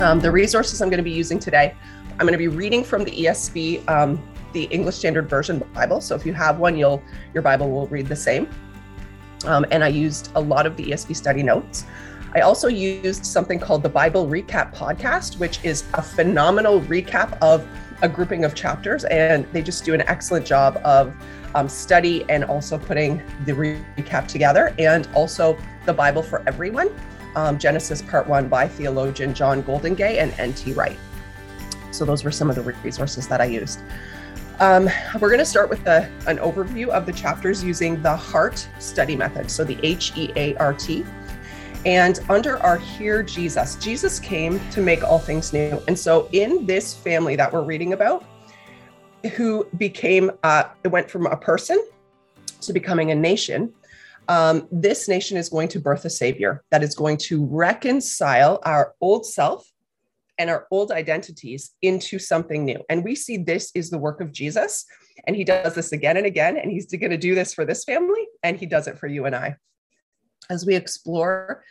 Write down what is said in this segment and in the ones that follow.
Um, the resources I'm going to be using today, I'm going to be reading from the ESV, um, the English Standard Version Bible. So if you have one, you'll your Bible will read the same. Um, and I used a lot of the ESV study notes. I also used something called the Bible Recap Podcast, which is a phenomenal recap of a grouping of chapters, and they just do an excellent job of um, study and also putting the recap together, and also the Bible for Everyone, um, Genesis Part One by theologian John Goldingay and N.T. Wright. So those were some of the resources that I used. Um, we're going to start with the, an overview of the chapters using the HEART study method. So the H E A R T. And under our Hear Jesus, Jesus came to make all things new. And so in this family that we're reading about, who became, uh, it went from a person to becoming a nation. Um, this nation is going to birth a savior that is going to reconcile our old self and our old identities into something new. And we see this is the work of Jesus. And he does this again and again. And he's going to do this for this family. And he does it for you and I. As we explore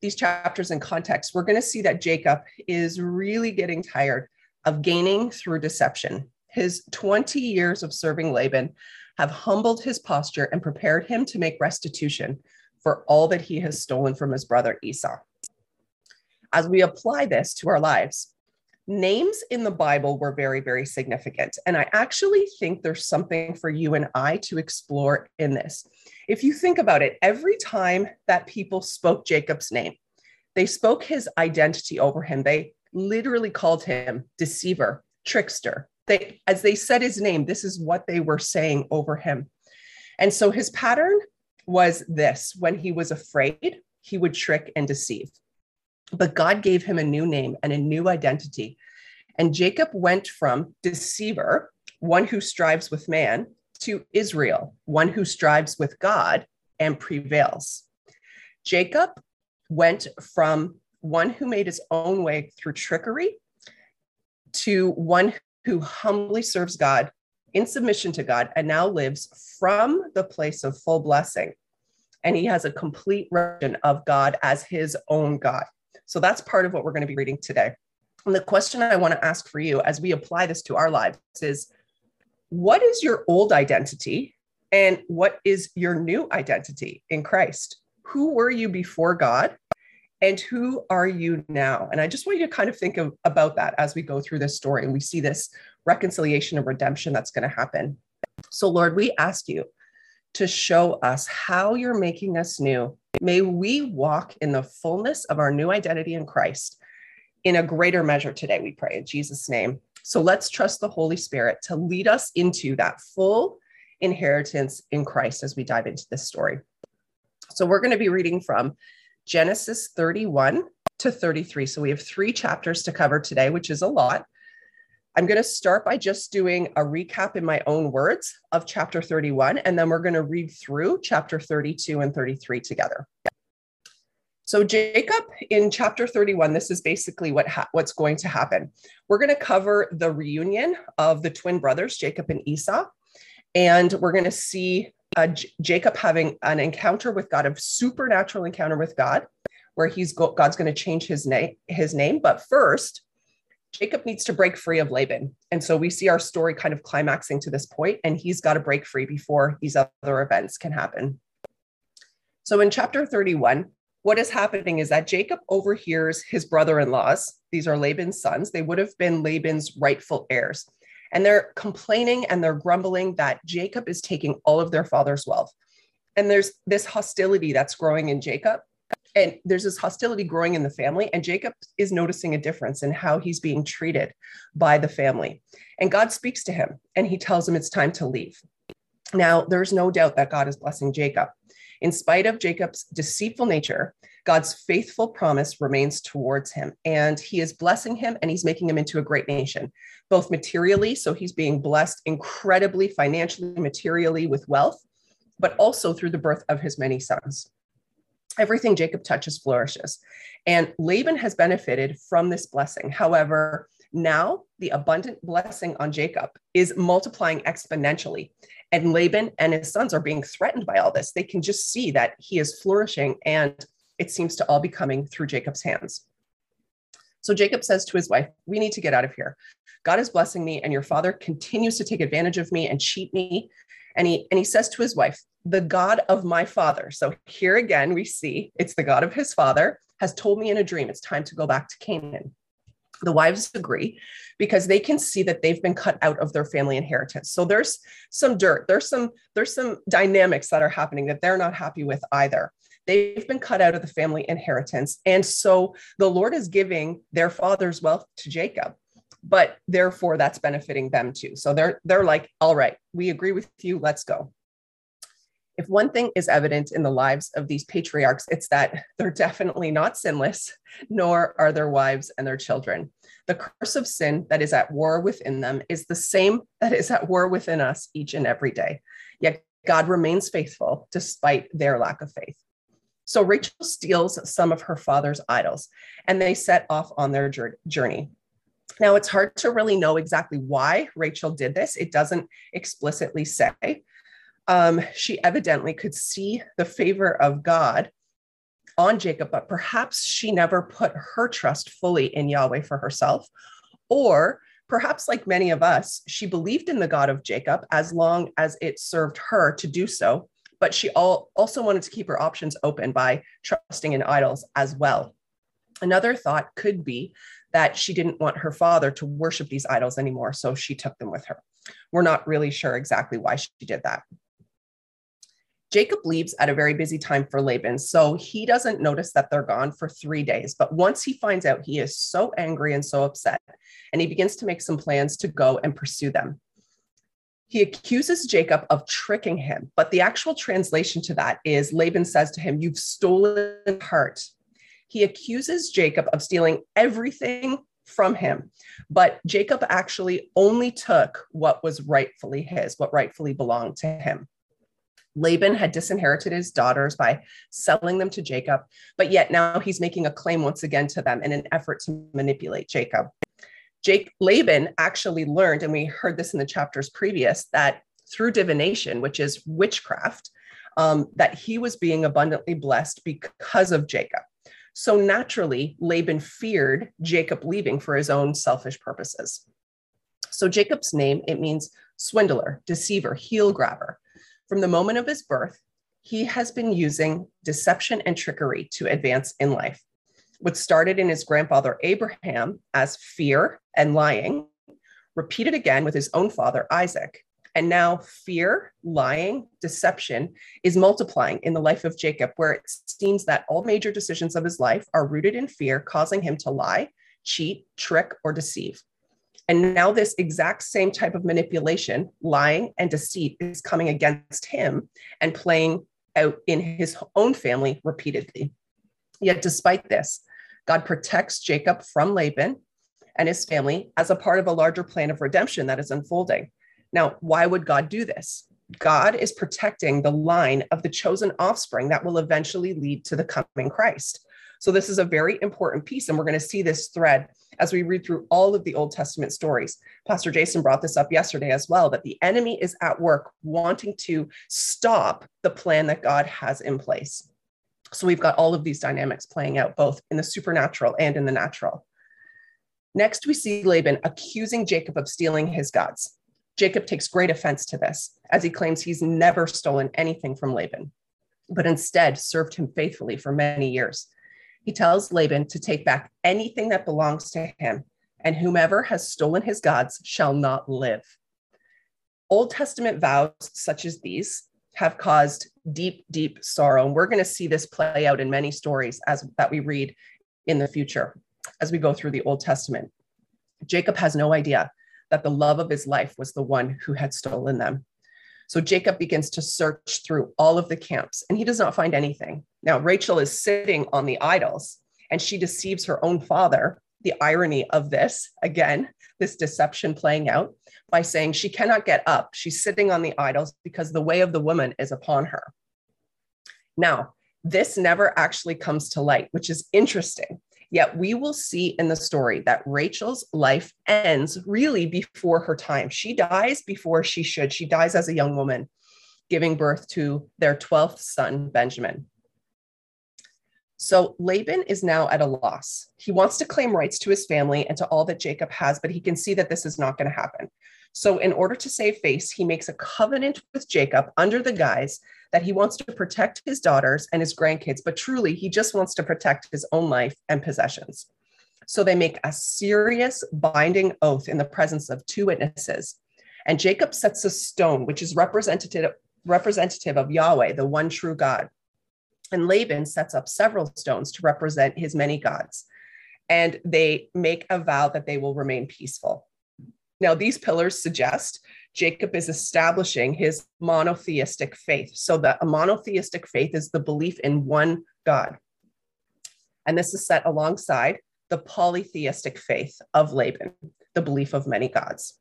these chapters in context, we're going to see that Jacob is really getting tired of gaining through deception. His 20 years of serving Laban have humbled his posture and prepared him to make restitution for all that he has stolen from his brother Esau as we apply this to our lives, names in the Bible were very, very significant. And I actually think there's something for you and I to explore in this. If you think about it, every time that people spoke Jacob's name, they spoke his identity over him. They literally called him deceiver, trickster. They, as they said his name, this is what they were saying over him. And so his pattern was this when he was afraid, he would trick and deceive. But God gave him a new name and a new identity. And Jacob went from deceiver, one who strives with man, to Israel, one who strives with God and prevails. Jacob went from one who made his own way through trickery to one who humbly serves God in submission to God and now lives from the place of full blessing. And he has a complete version of God as his own God. So that's part of what we're going to be reading today. And the question I want to ask for you as we apply this to our lives is what is your old identity and what is your new identity in Christ? Who were you before God and who are you now? And I just want you to kind of think of, about that as we go through this story and we see this reconciliation and redemption that's going to happen. So, Lord, we ask you to show us how you're making us new May we walk in the fullness of our new identity in Christ in a greater measure today, we pray in Jesus' name. So let's trust the Holy Spirit to lead us into that full inheritance in Christ as we dive into this story. So we're going to be reading from Genesis 31 to 33. So we have three chapters to cover today, which is a lot. I'm going to start by just doing a recap in my own words of chapter 31, and then we're going to read through chapter 32 and 33 together. So Jacob in chapter 31, this is basically what ha- what's going to happen. We're going to cover the reunion of the twin brothers, Jacob and Esau, and we're going to see uh, J- Jacob having an encounter with God, a supernatural encounter with God, where he's go- God's going to change his name. His name, but first Jacob needs to break free of Laban. And so we see our story kind of climaxing to this point, and he's got to break free before these other events can happen. So in chapter 31, what is happening is that Jacob overhears his brother in laws. These are Laban's sons. They would have been Laban's rightful heirs. And they're complaining and they're grumbling that Jacob is taking all of their father's wealth. And there's this hostility that's growing in Jacob. And there's this hostility growing in the family. And jacob is noticing a difference in how he's being treated by the family. And god speaks to him and he tells him it's time to leave. Now there's no doubt that god is blessing jacob in spite of jacob's deceitful nature god's faithful promise remains towards him and he is blessing him and he's making him into a great nation both materially so he's being blessed incredibly financially materially with wealth but also through the birth of his many sons everything Jacob touches flourishes. And Laban has benefited from this blessing. However, now the abundant blessing on Jacob is multiplying exponentially. And Laban and his sons are being threatened by all this. They can just see that he is flourishing and it seems to all be coming through Jacob's hands. So Jacob says to his wife, We need to get out of here. God is blessing me, and your father continues to take advantage of me and cheat me. And he, and he says to his wife, The God of my father. So here again, we see it's the God of his father has told me in a dream it's time to go back to Canaan. The wives agree because they can see that they've been cut out of their family inheritance. So there's some dirt, there's some there's some dynamics that are happening that they're not happy with either. They've been cut out of the family inheritance. And so the Lord is giving their father's wealth to Jacob but therefore that's benefiting them too. So they're they're like, all right, we agree with you, let's go. If one thing is evident in the lives of these patriarchs, it's that they're definitely not sinless, nor are their wives and their children. The curse of sin that is at war within them is the same that is at war within us each and every day. Yet God remains faithful despite their lack of faith. So Rachel steals some of her father's idols and they set off on their journey. Now, it's hard to really know exactly why Rachel did this. It doesn't explicitly say. Um, she evidently could see the favor of God on Jacob, but perhaps she never put her trust fully in Yahweh for herself. Or perhaps, like many of us, she believed in the God of Jacob as long as it served her to do so, but she all, also wanted to keep her options open by trusting in idols as well. Another thought could be that she didn't want her father to worship these idols anymore, so she took them with her. We're not really sure exactly why she did that. Jacob leaves at a very busy time for Laban, so he doesn't notice that they're gone for three days. But once he finds out, he is so angry and so upset, and he begins to make some plans to go and pursue them. He accuses Jacob of tricking him, but the actual translation to that is Laban says to him, You've stolen heart. He accuses Jacob of stealing everything from him, but Jacob actually only took what was rightfully his, what rightfully belonged to him. Laban had disinherited his daughters by selling them to Jacob, but yet now he's making a claim once again to them in an effort to manipulate Jacob. Jake Laban actually learned, and we heard this in the chapters previous, that through divination, which is witchcraft, um, that he was being abundantly blessed because of Jacob. So naturally, Laban feared Jacob leaving for his own selfish purposes. So Jacob's name, it means swindler, deceiver, heel grabber. From the moment of his birth, he has been using deception and trickery to advance in life. What started in his grandfather Abraham as fear and lying, repeated again with his own father Isaac. And now fear, lying, deception is multiplying in the life of Jacob, where it seems that all major decisions of his life are rooted in fear, causing him to lie, cheat, trick, or deceive. And now, this exact same type of manipulation, lying and deceit, is coming against him and playing out in his own family repeatedly. Yet, despite this, God protects Jacob from Laban and his family as a part of a larger plan of redemption that is unfolding. Now, why would God do this? God is protecting the line of the chosen offspring that will eventually lead to the coming Christ. So, this is a very important piece, and we're going to see this thread as we read through all of the Old Testament stories. Pastor Jason brought this up yesterday as well that the enemy is at work wanting to stop the plan that God has in place. So, we've got all of these dynamics playing out both in the supernatural and in the natural. Next, we see Laban accusing Jacob of stealing his gods. Jacob takes great offense to this, as he claims he's never stolen anything from Laban, but instead served him faithfully for many years. He tells Laban to take back anything that belongs to him, and whomever has stolen his gods shall not live. Old Testament vows such as these have caused deep, deep sorrow. And we're going to see this play out in many stories as that we read in the future as we go through the Old Testament. Jacob has no idea that the love of his life was the one who had stolen them. So Jacob begins to search through all of the camps and he does not find anything. Now, Rachel is sitting on the idols and she deceives her own father. The irony of this, again, this deception playing out by saying she cannot get up. She's sitting on the idols because the way of the woman is upon her. Now, this never actually comes to light, which is interesting Yet we will see in the story that Rachel's life ends really before her time. She dies before she should. She dies as a young woman, giving birth to their 12th son, Benjamin. So Laban is now at a loss. He wants to claim rights to his family and to all that Jacob has, but he can see that this is not going to happen. So, in order to save face, he makes a covenant with Jacob under the guise that he wants to protect his daughters and his grandkids, but truly, he just wants to protect his own life and possessions. So, they make a serious binding oath in the presence of two witnesses. And Jacob sets a stone, which is representative, representative of Yahweh, the one true God. And Laban sets up several stones to represent his many gods. And they make a vow that they will remain peaceful. Now, these pillars suggest Jacob is establishing his monotheistic faith. So, the a monotheistic faith is the belief in one God. And this is set alongside the polytheistic faith of Laban, the belief of many gods.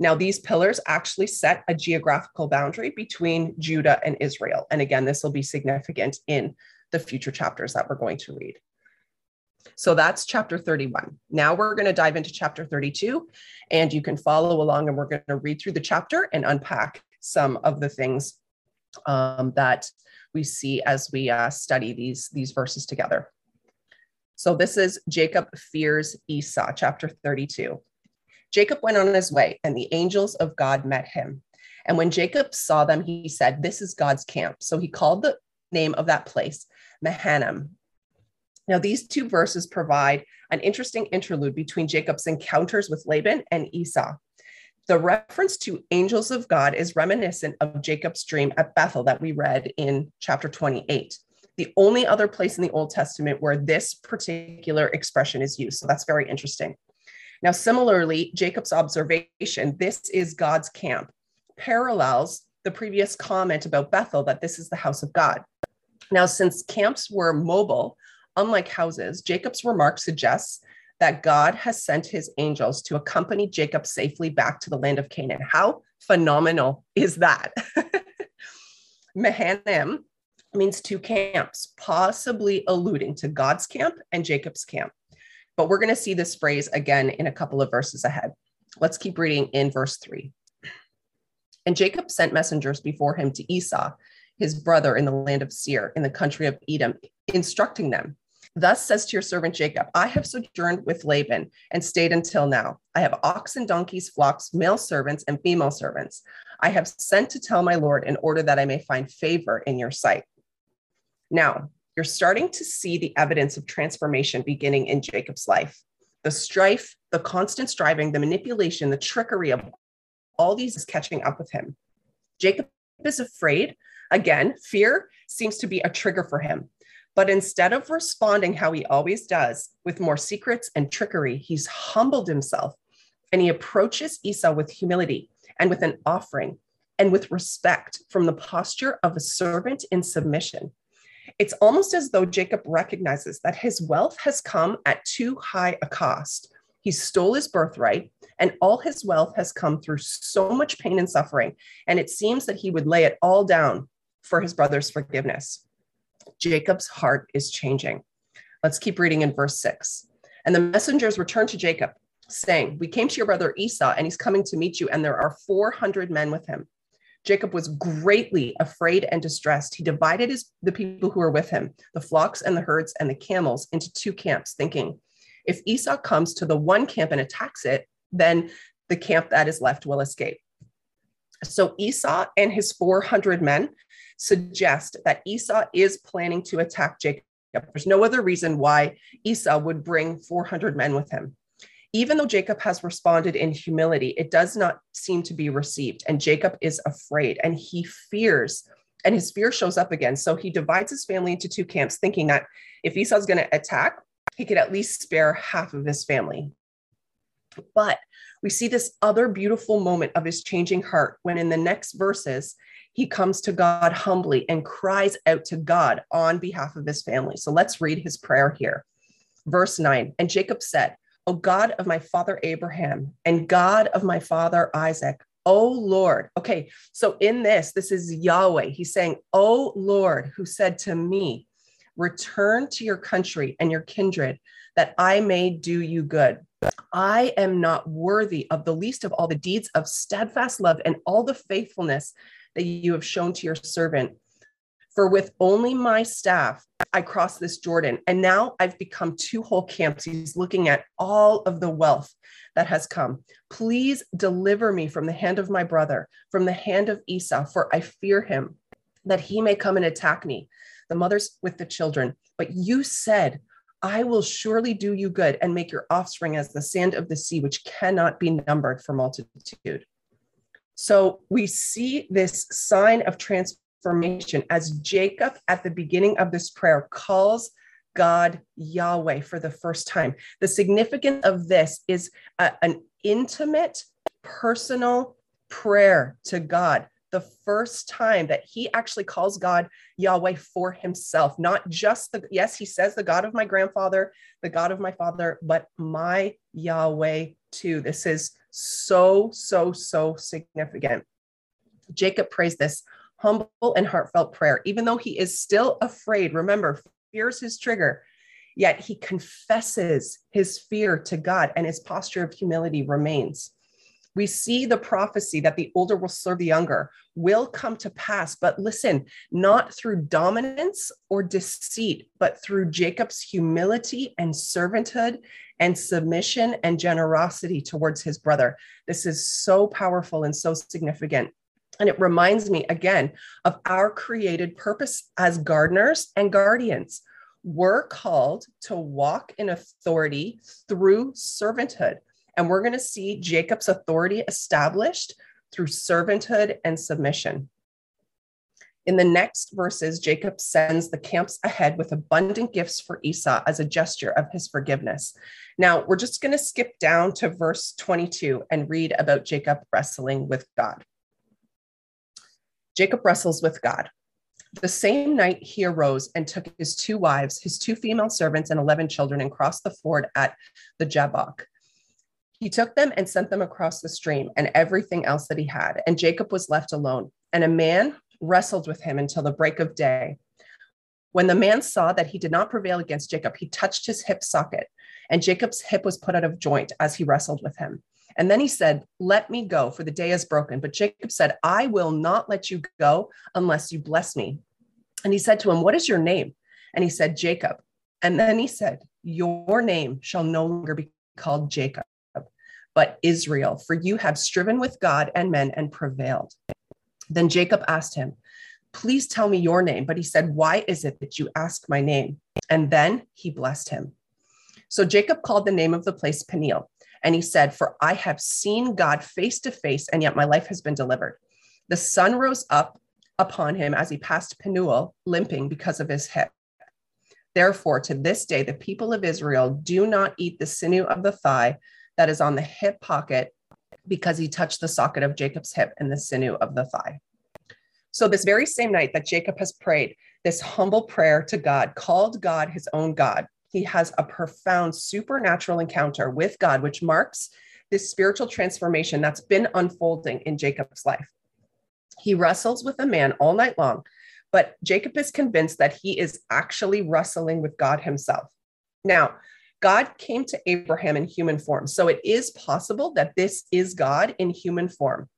Now, these pillars actually set a geographical boundary between Judah and Israel. And again, this will be significant in the future chapters that we're going to read. So that's chapter 31. Now we're going to dive into chapter 32, and you can follow along, and we're going to read through the chapter and unpack some of the things um, that we see as we uh, study these, these verses together. So this is Jacob fears Esau, chapter 32. Jacob went on his way, and the angels of God met him. And when Jacob saw them, he said, This is God's camp. So he called the name of that place Mahanaim, now, these two verses provide an interesting interlude between Jacob's encounters with Laban and Esau. The reference to angels of God is reminiscent of Jacob's dream at Bethel that we read in chapter 28. The only other place in the Old Testament where this particular expression is used. So that's very interesting. Now, similarly, Jacob's observation, this is God's camp, parallels the previous comment about Bethel that this is the house of God. Now, since camps were mobile, Unlike houses, Jacob's remark suggests that God has sent his angels to accompany Jacob safely back to the land of Canaan. How phenomenal is that? Mahanaim means two camps, possibly alluding to God's camp and Jacob's camp. But we're going to see this phrase again in a couple of verses ahead. Let's keep reading in verse three. And Jacob sent messengers before him to Esau, his brother in the land of Seir, in the country of Edom, instructing them Thus says to your servant Jacob, I have sojourned with Laban and stayed until now. I have oxen, donkeys, flocks, male servants, and female servants. I have sent to tell my Lord in order that I may find favor in your sight. Now, you're starting to see the evidence of transformation beginning in Jacob's life. The strife, the constant striving, the manipulation, the trickery of all these is catching up with him. Jacob is afraid. Again, fear seems to be a trigger for him. But instead of responding how he always does, with more secrets and trickery, he's humbled himself and he approaches Esau with humility and with an offering and with respect from the posture of a servant in submission. It's almost as though Jacob recognizes that his wealth has come at too high a cost. He stole his birthright, and all his wealth has come through so much pain and suffering. And it seems that he would lay it all down for his brother's forgiveness. Jacob's heart is changing. Let's keep reading in verse six. And the messengers returned to Jacob, saying, We came to your brother Esau, and he's coming to meet you, and there are 400 men with him. Jacob was greatly afraid and distressed. He divided his, the people who were with him, the flocks and the herds and the camels, into two camps, thinking, If Esau comes to the one camp and attacks it, then the camp that is left will escape. So Esau and his 400 men suggest that Esau is planning to attack Jacob. There's no other reason why Esau would bring 400 men with him. Even though Jacob has responded in humility, it does not seem to be received. And Jacob is afraid and he fears, and his fear shows up again. So he divides his family into two camps, thinking that if Esau's going to attack, he could at least spare half of his family. But we see this other beautiful moment of his changing heart when in the next verses, he comes to God humbly and cries out to God on behalf of his family. So let's read his prayer here. Verse 9 And Jacob said, O God of my father Abraham and God of my father Isaac, O Lord. Okay, so in this, this is Yahweh. He's saying, O Lord, who said to me, Return to your country and your kindred, that I may do you good. I am not worthy of the least of all the deeds of steadfast love and all the faithfulness that you have shown to your servant. For with only my staff, I crossed this Jordan, and now I've become two whole camps. He's looking at all of the wealth that has come. Please deliver me from the hand of my brother, from the hand of Esau, for I fear him that he may come and attack me, the mothers with the children. But you said, I will surely do you good and make your offspring as the sand of the sea, which cannot be numbered for multitude. So we see this sign of transformation as Jacob at the beginning of this prayer calls God Yahweh for the first time. The significance of this is a, an intimate, personal prayer to God the first time that he actually calls God Yahweh for himself, not just the, yes, he says the God of my grandfather, the God of my father, but my Yahweh too. This is so, so, so significant. Jacob prays this humble and heartfelt prayer, even though he is still afraid. Remember, fear is his trigger. Yet he confesses his fear to God and his posture of humility remains we see the prophecy that the older will serve the younger will come to pass. But listen, not through dominance or deceit, but through Jacob's humility and servanthood and submission and generosity towards his brother. This is so powerful and so significant. And it reminds me again of our created purpose as gardeners and guardians. We're called to walk in authority through servanthood. And we're going to see Jacob's authority established through servanthood and submission. In the next verses, Jacob sends the camps ahead with abundant gifts for Esau as a gesture of his forgiveness. Now, we're just going to skip down to verse 22 and read about Jacob wrestling with God. Jacob wrestles with God. The same night he arose and took his two wives, his two female servants, and 11 children and crossed the ford at the Jabbok. He took them and sent them across the stream and everything else that he had. And Jacob was left alone. And a man wrestled with him until the break of day. When the man saw that he did not prevail against Jacob, he touched his hip socket, and Jacob's hip was put out of joint as he wrestled with him. And then he said, Let me go, for the day is broken. But Jacob said, I will not let you go unless you bless me. And he said to him, What is your name? And he said, Jacob. And then he said, Your name shall no longer be called Jacob, but Israel, for you have striven with God and men and prevailed. Then Jacob asked him, Please tell me your name. But he said, Why is it that you ask my name? And then he blessed him. So Jacob called the name of the place Peniel. And he said, For I have seen God face to face, and yet my life has been delivered. The sun rose up upon him as he passed Penuel, limping because of his hip. Therefore, to this day, the people of Israel do not eat the sinew of the thigh that is on the hip pocket because he touched the socket of Jacob's hip and the sinew of the thigh. So, this very same night that Jacob has prayed this humble prayer to God, called God his own God, he has a profound supernatural encounter with God, which marks this spiritual transformation that's been unfolding in Jacob's life. He wrestles with a man all night long, but Jacob is convinced that he is actually wrestling with God himself. Now, God came to Abraham in human form. So it is possible that this is God in human form.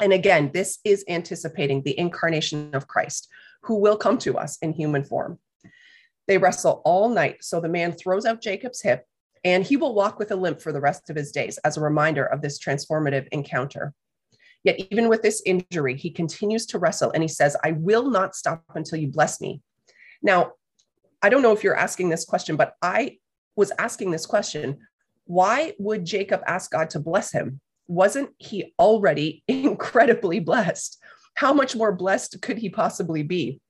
And again, this is anticipating the incarnation of Christ, who will come to us in human form. They wrestle all night. So the man throws out Jacob's hip, and he will walk with a limp for the rest of his days as a reminder of this transformative encounter. Yet, even with this injury, he continues to wrestle and he says, I will not stop until you bless me. Now, I don't know if you're asking this question, but I was asking this question why would Jacob ask God to bless him? Wasn't he already incredibly blessed? How much more blessed could he possibly be?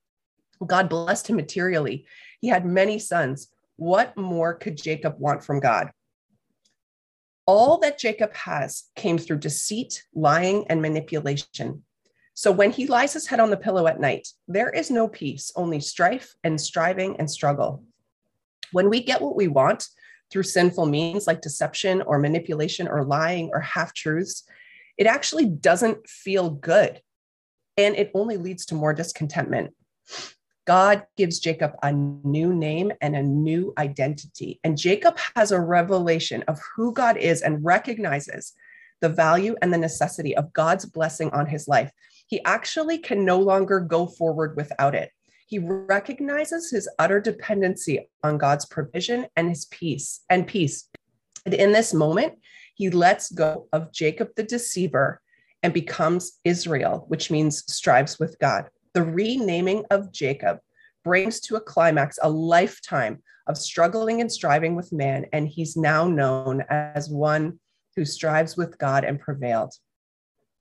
God blessed him materially. He had many sons. What more could Jacob want from God? All that Jacob has came through deceit, lying, and manipulation. So when he lies his head on the pillow at night, there is no peace, only strife and striving and struggle. When we get what we want through sinful means like deception or manipulation or lying or half truths, it actually doesn't feel good. And it only leads to more discontentment. God gives Jacob a new name and a new identity. And Jacob has a revelation of who God is and recognizes the value and the necessity of God's blessing on his life. He actually can no longer go forward without it. He recognizes his utter dependency on God's provision and his peace and peace. And in this moment, he lets go of Jacob the deceiver and becomes Israel, which means strives with God. The renaming of Jacob brings to a climax a lifetime of struggling and striving with man, and he's now known as one who strives with God and prevailed.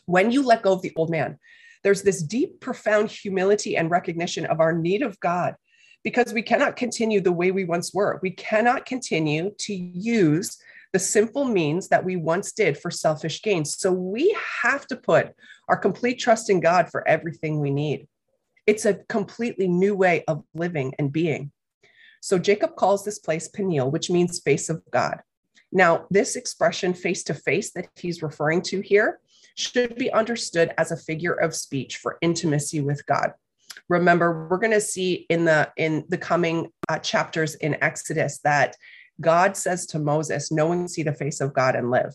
When you let go of the old man, there's this deep, profound humility and recognition of our need of God because we cannot continue the way we once were. We cannot continue to use the simple means that we once did for selfish gain. So we have to put our complete trust in God for everything we need. It's a completely new way of living and being. So Jacob calls this place Peniel, which means face of God. Now, this expression face to face that he's referring to here should be understood as a figure of speech for intimacy with God. Remember, we're going to see in the in the coming uh, chapters in Exodus that God says to Moses, "No one see the face of God and live."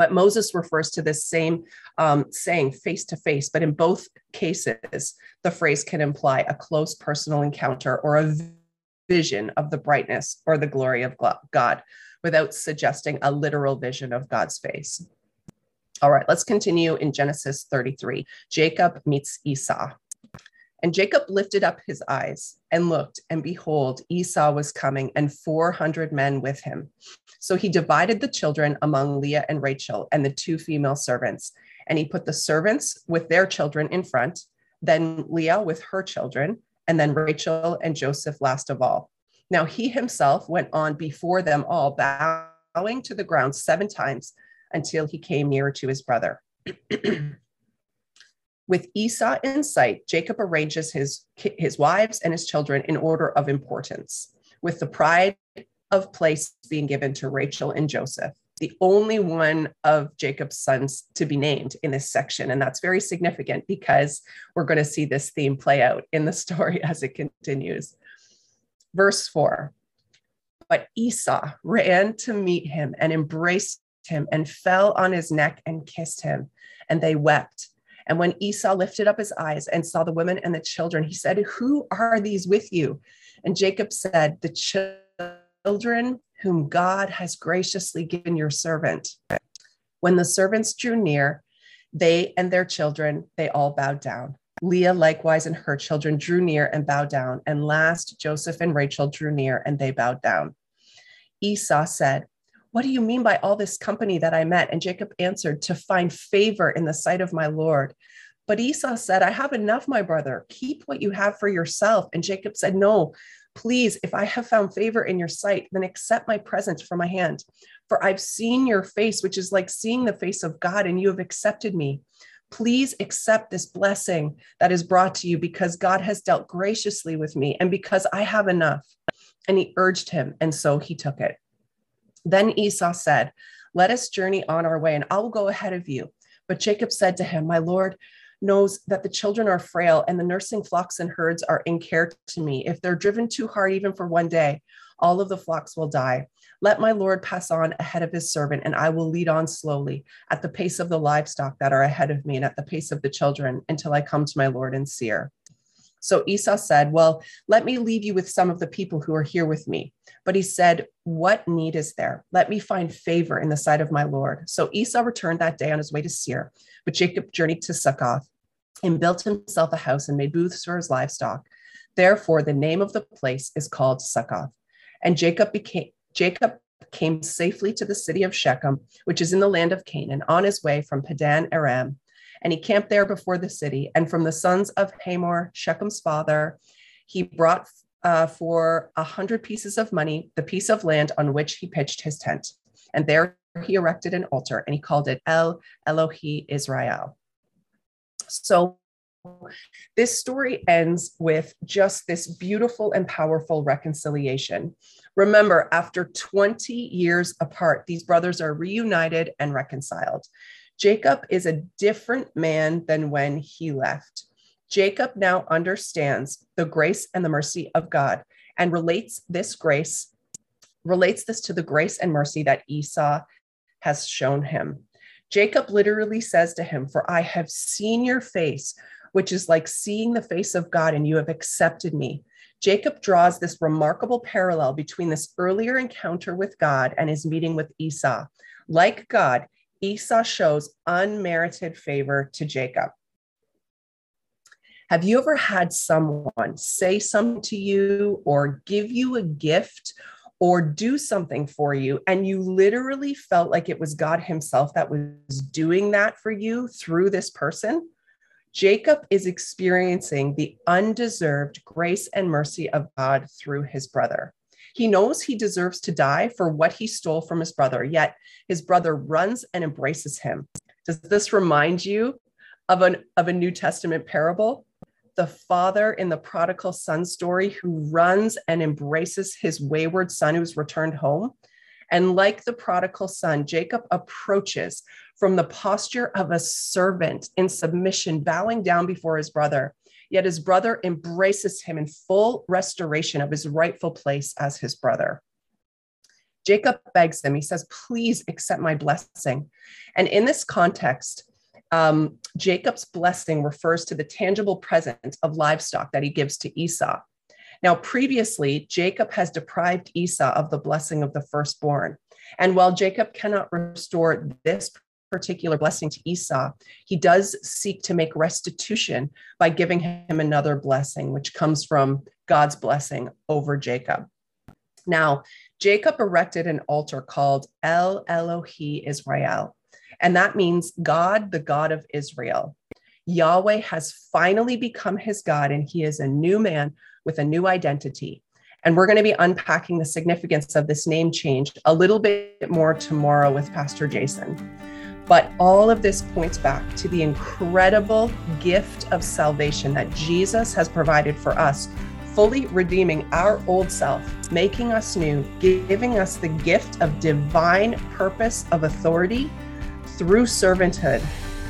But Moses refers to this same um, saying face to face. But in both cases, the phrase can imply a close personal encounter or a vision of the brightness or the glory of God without suggesting a literal vision of God's face. All right, let's continue in Genesis 33. Jacob meets Esau. And Jacob lifted up his eyes and looked, and behold, Esau was coming, and 400 men with him. So he divided the children among Leah and Rachel and the two female servants. And he put the servants with their children in front, then Leah with her children, and then Rachel and Joseph last of all. Now he himself went on before them all, bowing to the ground seven times until he came near to his brother. With Esau in sight, Jacob arranges his, his wives and his children in order of importance, with the pride of place being given to Rachel and Joseph, the only one of Jacob's sons to be named in this section. And that's very significant because we're going to see this theme play out in the story as it continues. Verse four But Esau ran to meet him and embraced him and fell on his neck and kissed him. And they wept. And when Esau lifted up his eyes and saw the women and the children, he said, Who are these with you? And Jacob said, The children whom God has graciously given your servant. When the servants drew near, they and their children, they all bowed down. Leah likewise and her children drew near and bowed down. And last, Joseph and Rachel drew near and they bowed down. Esau said, what do you mean by all this company that I met? And Jacob answered, To find favor in the sight of my Lord. But Esau said, I have enough, my brother. Keep what you have for yourself. And Jacob said, No, please, if I have found favor in your sight, then accept my present from my hand. For I've seen your face, which is like seeing the face of God, and you have accepted me. Please accept this blessing that is brought to you because God has dealt graciously with me and because I have enough. And he urged him, and so he took it. Then Esau said, Let us journey on our way, and I will go ahead of you. But Jacob said to him, My Lord knows that the children are frail, and the nursing flocks and herds are in care to me. If they're driven too hard, even for one day, all of the flocks will die. Let my Lord pass on ahead of his servant, and I will lead on slowly at the pace of the livestock that are ahead of me, and at the pace of the children until I come to my Lord in Seir. So Esau said, Well, let me leave you with some of the people who are here with me. But he said, What need is there? Let me find favor in the sight of my Lord. So Esau returned that day on his way to Seir, but Jacob journeyed to Succoth and built himself a house and made booths for his livestock. Therefore, the name of the place is called Succoth. And Jacob became Jacob came safely to the city of Shechem, which is in the land of Canaan, on his way from Padan Aram and he camped there before the city. And from the sons of Hamor, Shechem's father, he brought uh, for a hundred pieces of money the piece of land on which he pitched his tent. And there he erected an altar and he called it El Elohi Israel. So this story ends with just this beautiful and powerful reconciliation. Remember, after 20 years apart, these brothers are reunited and reconciled. Jacob is a different man than when he left. Jacob now understands the grace and the mercy of God and relates this grace, relates this to the grace and mercy that Esau has shown him. Jacob literally says to him, For I have seen your face, which is like seeing the face of God and you have accepted me. Jacob draws this remarkable parallel between this earlier encounter with God and his meeting with Esau. Like God, Esau shows unmerited favor to Jacob. Have you ever had someone say something to you or give you a gift or do something for you and you literally felt like it was God Himself that was doing that for you through this person? Jacob is experiencing the undeserved grace and mercy of God through his brother. He knows he deserves to die for what he stole from his brother, yet his brother runs and embraces him. Does this remind you of, an, of a New Testament parable? The father in the prodigal son story who runs and embraces his wayward son who's returned home. And like the prodigal son, Jacob approaches from the posture of a servant in submission, bowing down before his brother. Yet his brother embraces him in full restoration of his rightful place as his brother. Jacob begs him, he says, Please accept my blessing. And in this context, um, Jacob's blessing refers to the tangible present of livestock that he gives to Esau. Now, previously, Jacob has deprived Esau of the blessing of the firstborn. And while Jacob cannot restore this particular blessing to Esau, he does seek to make restitution by giving him another blessing, which comes from God's blessing over Jacob. Now, Jacob erected an altar called El Elohi Israel, and that means God, the God of Israel. Yahweh has finally become his God, and he is a new man with a new identity. And we're going to be unpacking the significance of this name change a little bit more tomorrow with Pastor Jason. But all of this points back to the incredible gift of salvation that Jesus has provided for us, fully redeeming our old self, making us new, giving us the gift of divine purpose of authority through servanthood,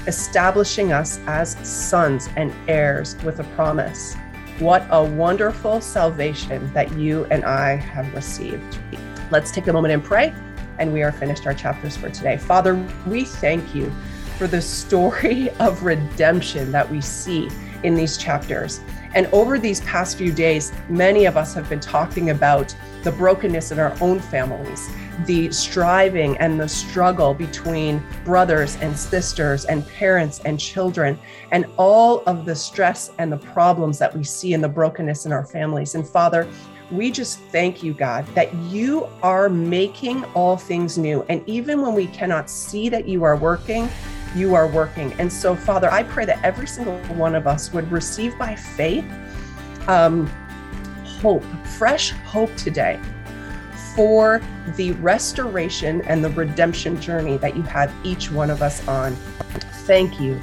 establishing us as sons and heirs with a promise. What a wonderful salvation that you and I have received. Let's take a moment and pray, and we are finished our chapters for today. Father, we thank you for the story of redemption that we see in these chapters. And over these past few days, many of us have been talking about the brokenness in our own families the striving and the struggle between brothers and sisters and parents and children, and all of the stress and the problems that we see in the brokenness in our families. And Father, we just thank you, God, that you are making all things new. And even when we cannot see that you are working, you are working. And so, Father, I pray that every single one of us would receive by faith um, hope, fresh hope today for the restoration and the redemption journey that you have each one of us on. Thank you,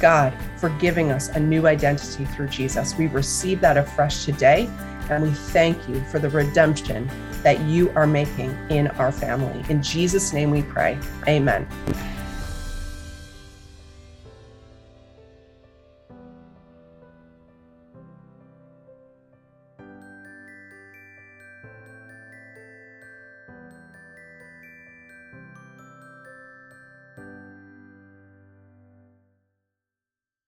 God, for giving us a new identity through Jesus. We receive that afresh today, and we thank you for the redemption that you are making in our family. In Jesus' name we pray. Amen.